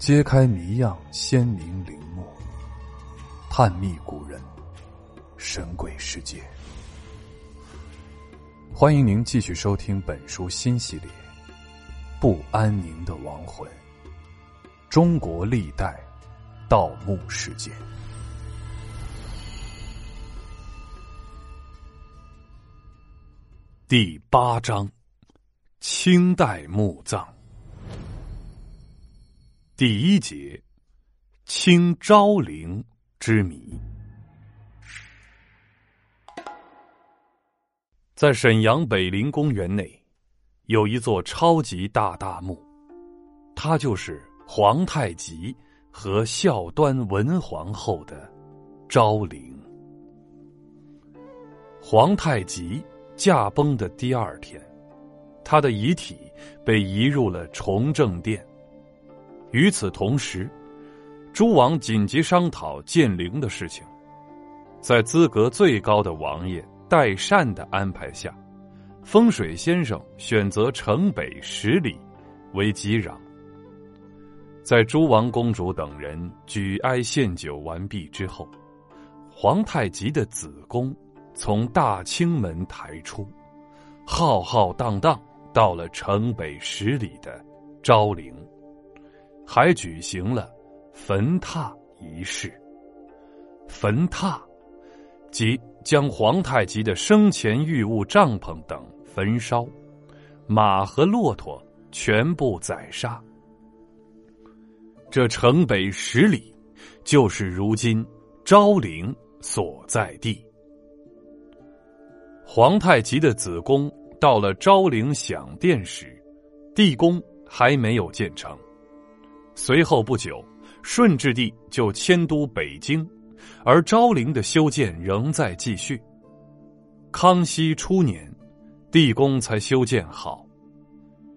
揭开谜样鲜明陵墓，探秘古人神鬼世界。欢迎您继续收听本书新系列《不安宁的亡魂：中国历代盗墓事件》第八章：清代墓葬。第一节：清昭陵之谜。在沈阳北陵公园内，有一座超级大大墓，它就是皇太极和孝端文皇后的昭陵。皇太极驾崩的第二天，他的遗体被移入了崇政殿。与此同时，诸王紧急商讨建陵的事情。在资格最高的王爷代善的安排下，风水先生选择城北十里为吉壤。在诸王公主等人举哀献酒完毕之后，皇太极的子宫从大清门抬出，浩浩荡荡到了城北十里的昭陵。还举行了坟榻仪式。坟榻，即将皇太极的生前御物帐篷等焚烧，马和骆驼全部宰杀。这城北十里，就是如今昭陵所在地。皇太极的子宫到了昭陵享殿时，地宫还没有建成。随后不久，顺治帝就迁都北京，而昭陵的修建仍在继续。康熙初年，地宫才修建好，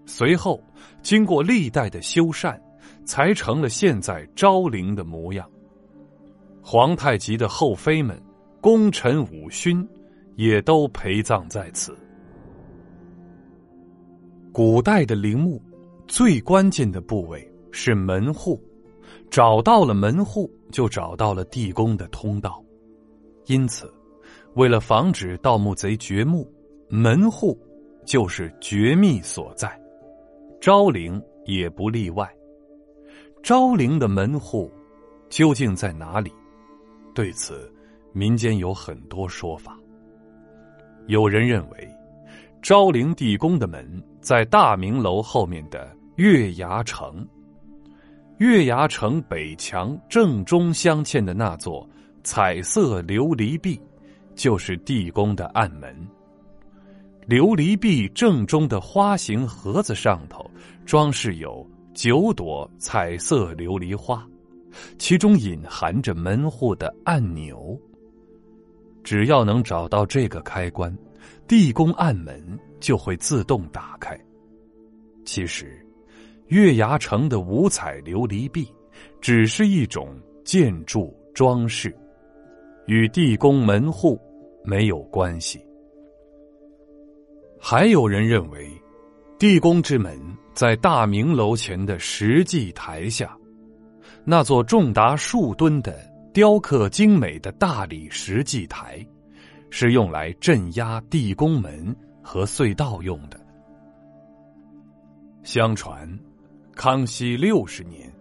随后经过历代的修缮，才成了现在昭陵的模样。皇太极的后妃们、功臣武勋，也都陪葬在此。古代的陵墓最关键的部位。是门户，找到了门户，就找到了地宫的通道。因此，为了防止盗墓贼掘墓，门户就是绝密所在。昭陵也不例外。昭陵的门户究竟在哪里？对此，民间有很多说法。有人认为，昭陵地宫的门在大明楼后面的月牙城。月牙城北墙正中镶嵌的那座彩色琉璃壁，就是地宫的暗门。琉璃壁正中的花形盒子上头装饰有九朵彩色琉璃花，其中隐含着门户的按钮。只要能找到这个开关，地宫暗门就会自动打开。其实。月牙城的五彩琉璃壁，只是一种建筑装饰，与地宫门户没有关系。还有人认为，地宫之门在大明楼前的石祭台下，那座重达数吨的、雕刻精美的大理石祭台，是用来镇压地宫门和隧道用的。相传。康熙六十年，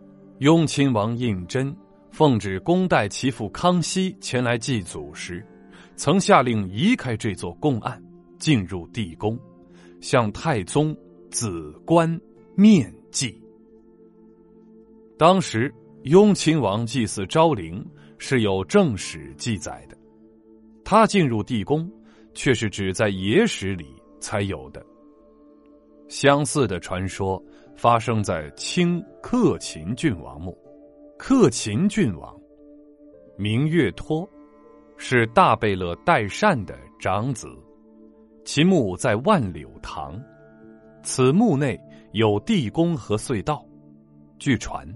雍亲王胤禛奉旨恭代其父康熙前来祭祖时，曾下令移开这座供案，进入地宫，向太宗子观面祭。当时雍亲王祭祀昭陵是有正史记载的，他进入地宫却是只在野史里才有的。相似的传说。发生在清克勤郡王墓，克勤郡王名月托，是大贝勒代善的长子，其墓在万柳堂，此墓内有地宫和隧道。据传，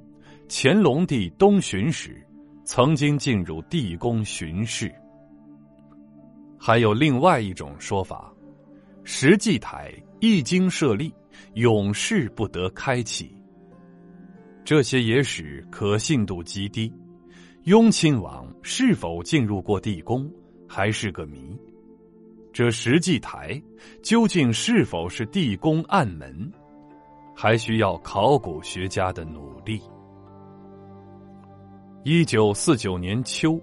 乾隆帝东巡时曾经进入地宫巡视。还有另外一种说法，石祭台一经设立。永世不得开启。这些野史可信度极低，雍亲王是否进入过地宫还是个谜。这石祭台究竟是否是地宫暗门，还需要考古学家的努力。一九四九年秋，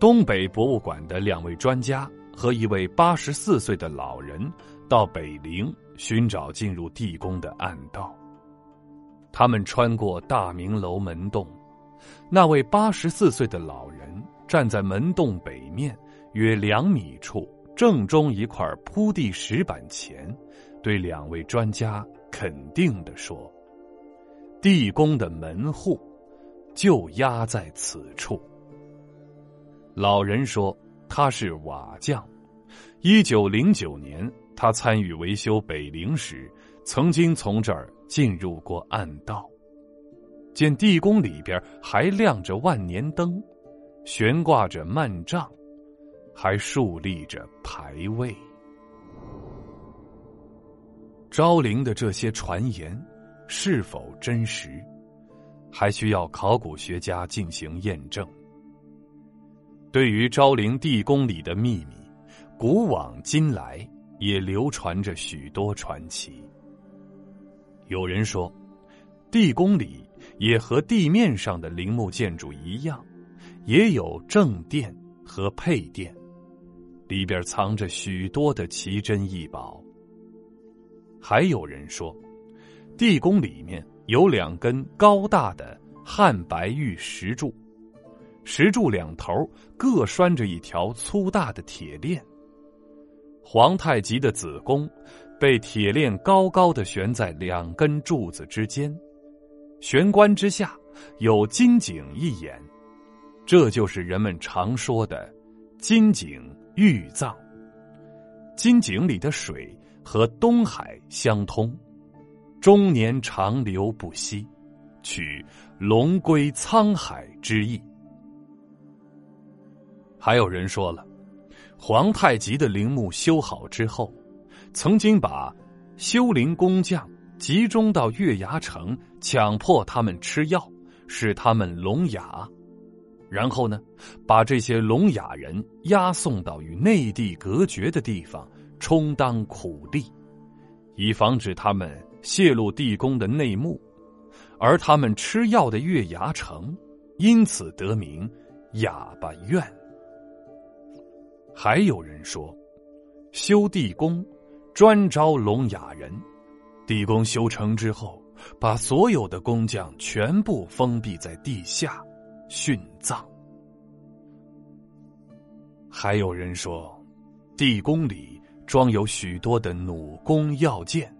东北博物馆的两位专家和一位八十四岁的老人到北陵寻找进入地宫的暗道。他们穿过大明楼门洞，那位八十四岁的老人站在门洞北面约两米处正中一块铺地石板前，对两位专家肯定地说：“地宫的门户就压在此处。”老人说：“他是瓦匠，一九零九年他参与维修北陵时，曾经从这儿。”进入过暗道，见地宫里边还亮着万年灯，悬挂着幔帐，还竖立着牌位。昭陵的这些传言是否真实，还需要考古学家进行验证。对于昭陵地宫里的秘密，古往今来也流传着许多传奇。有人说，地宫里也和地面上的陵墓建筑一样，也有正殿和配殿，里边藏着许多的奇珍异宝。还有人说，地宫里面有两根高大的汉白玉石柱，石柱两头各拴着一条粗大的铁链。皇太极的子宫。被铁链高高的悬在两根柱子之间，悬棺之下有金井一眼，这就是人们常说的金井玉藏。金井里的水和东海相通，终年长流不息，取龙归沧海之意。还有人说了，皇太极的陵墓修好之后。曾经把修陵工匠集中到月牙城，强迫他们吃药，使他们聋哑，然后呢，把这些聋哑人押送到与内地隔绝的地方，充当苦力，以防止他们泄露地宫的内幕，而他们吃药的月牙城，因此得名哑巴院。还有人说，修地宫。专招聋哑人，地宫修成之后，把所有的工匠全部封闭在地下，殉葬。还有人说，地宫里装有许多的弩弓药箭，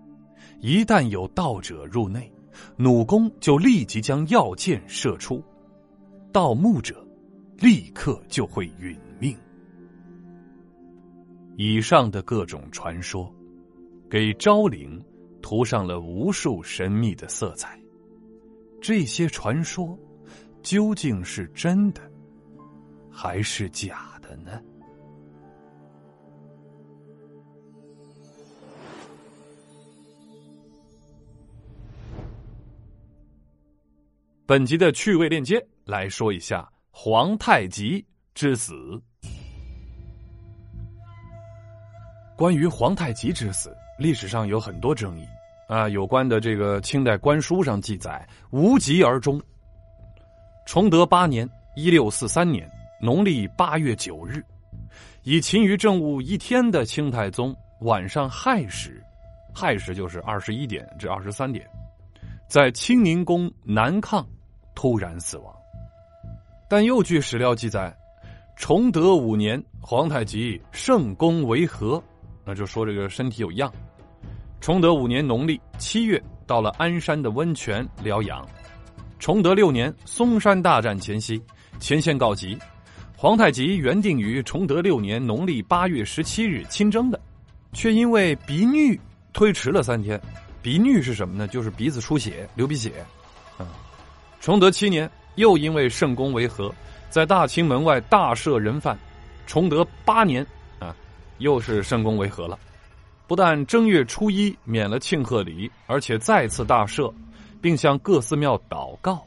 一旦有盗者入内，弩弓就立即将药箭射出，盗墓者立刻就会殒命。以上的各种传说。给昭陵涂上了无数神秘的色彩。这些传说究竟是真的，还是假的呢？本集的趣味链接来说一下皇太极之死。关于皇太极之死。历史上有很多争议，啊，有关的这个清代官书上记载无疾而终。崇德八年（一六四三年）农历八月九日，以勤于政务一天的清太宗晚上亥时，亥时就是二十一点至二十三点，在清宁宫南炕突然死亡。但又据史料记载，崇德五年皇太极圣功为和，那就说这个身体有恙。崇德五年农历七月，到了鞍山的温泉疗养。崇德六年嵩山大战前夕，前线告急，皇太极原定于崇德六年农历八月十七日亲征的，却因为鼻衄推迟了三天。鼻衄是什么呢？就是鼻子出血、流鼻血。嗯，崇德七年又因为圣功为和，在大清门外大赦人犯。崇德八年，又是圣功为和了。不但正月初一免了庆贺礼，而且再次大赦，并向各寺庙祷告，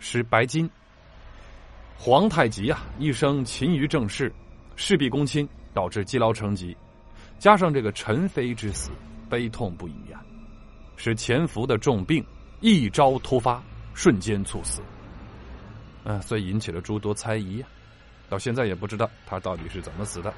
施白金。皇太极啊，一生勤于政事，事必躬亲，导致积劳成疾，加上这个陈妃之死，悲痛不已呀，使潜伏的重病一朝突发，瞬间猝死。嗯，所以引起了诸多猜疑呀，到现在也不知道他到底是怎么死的。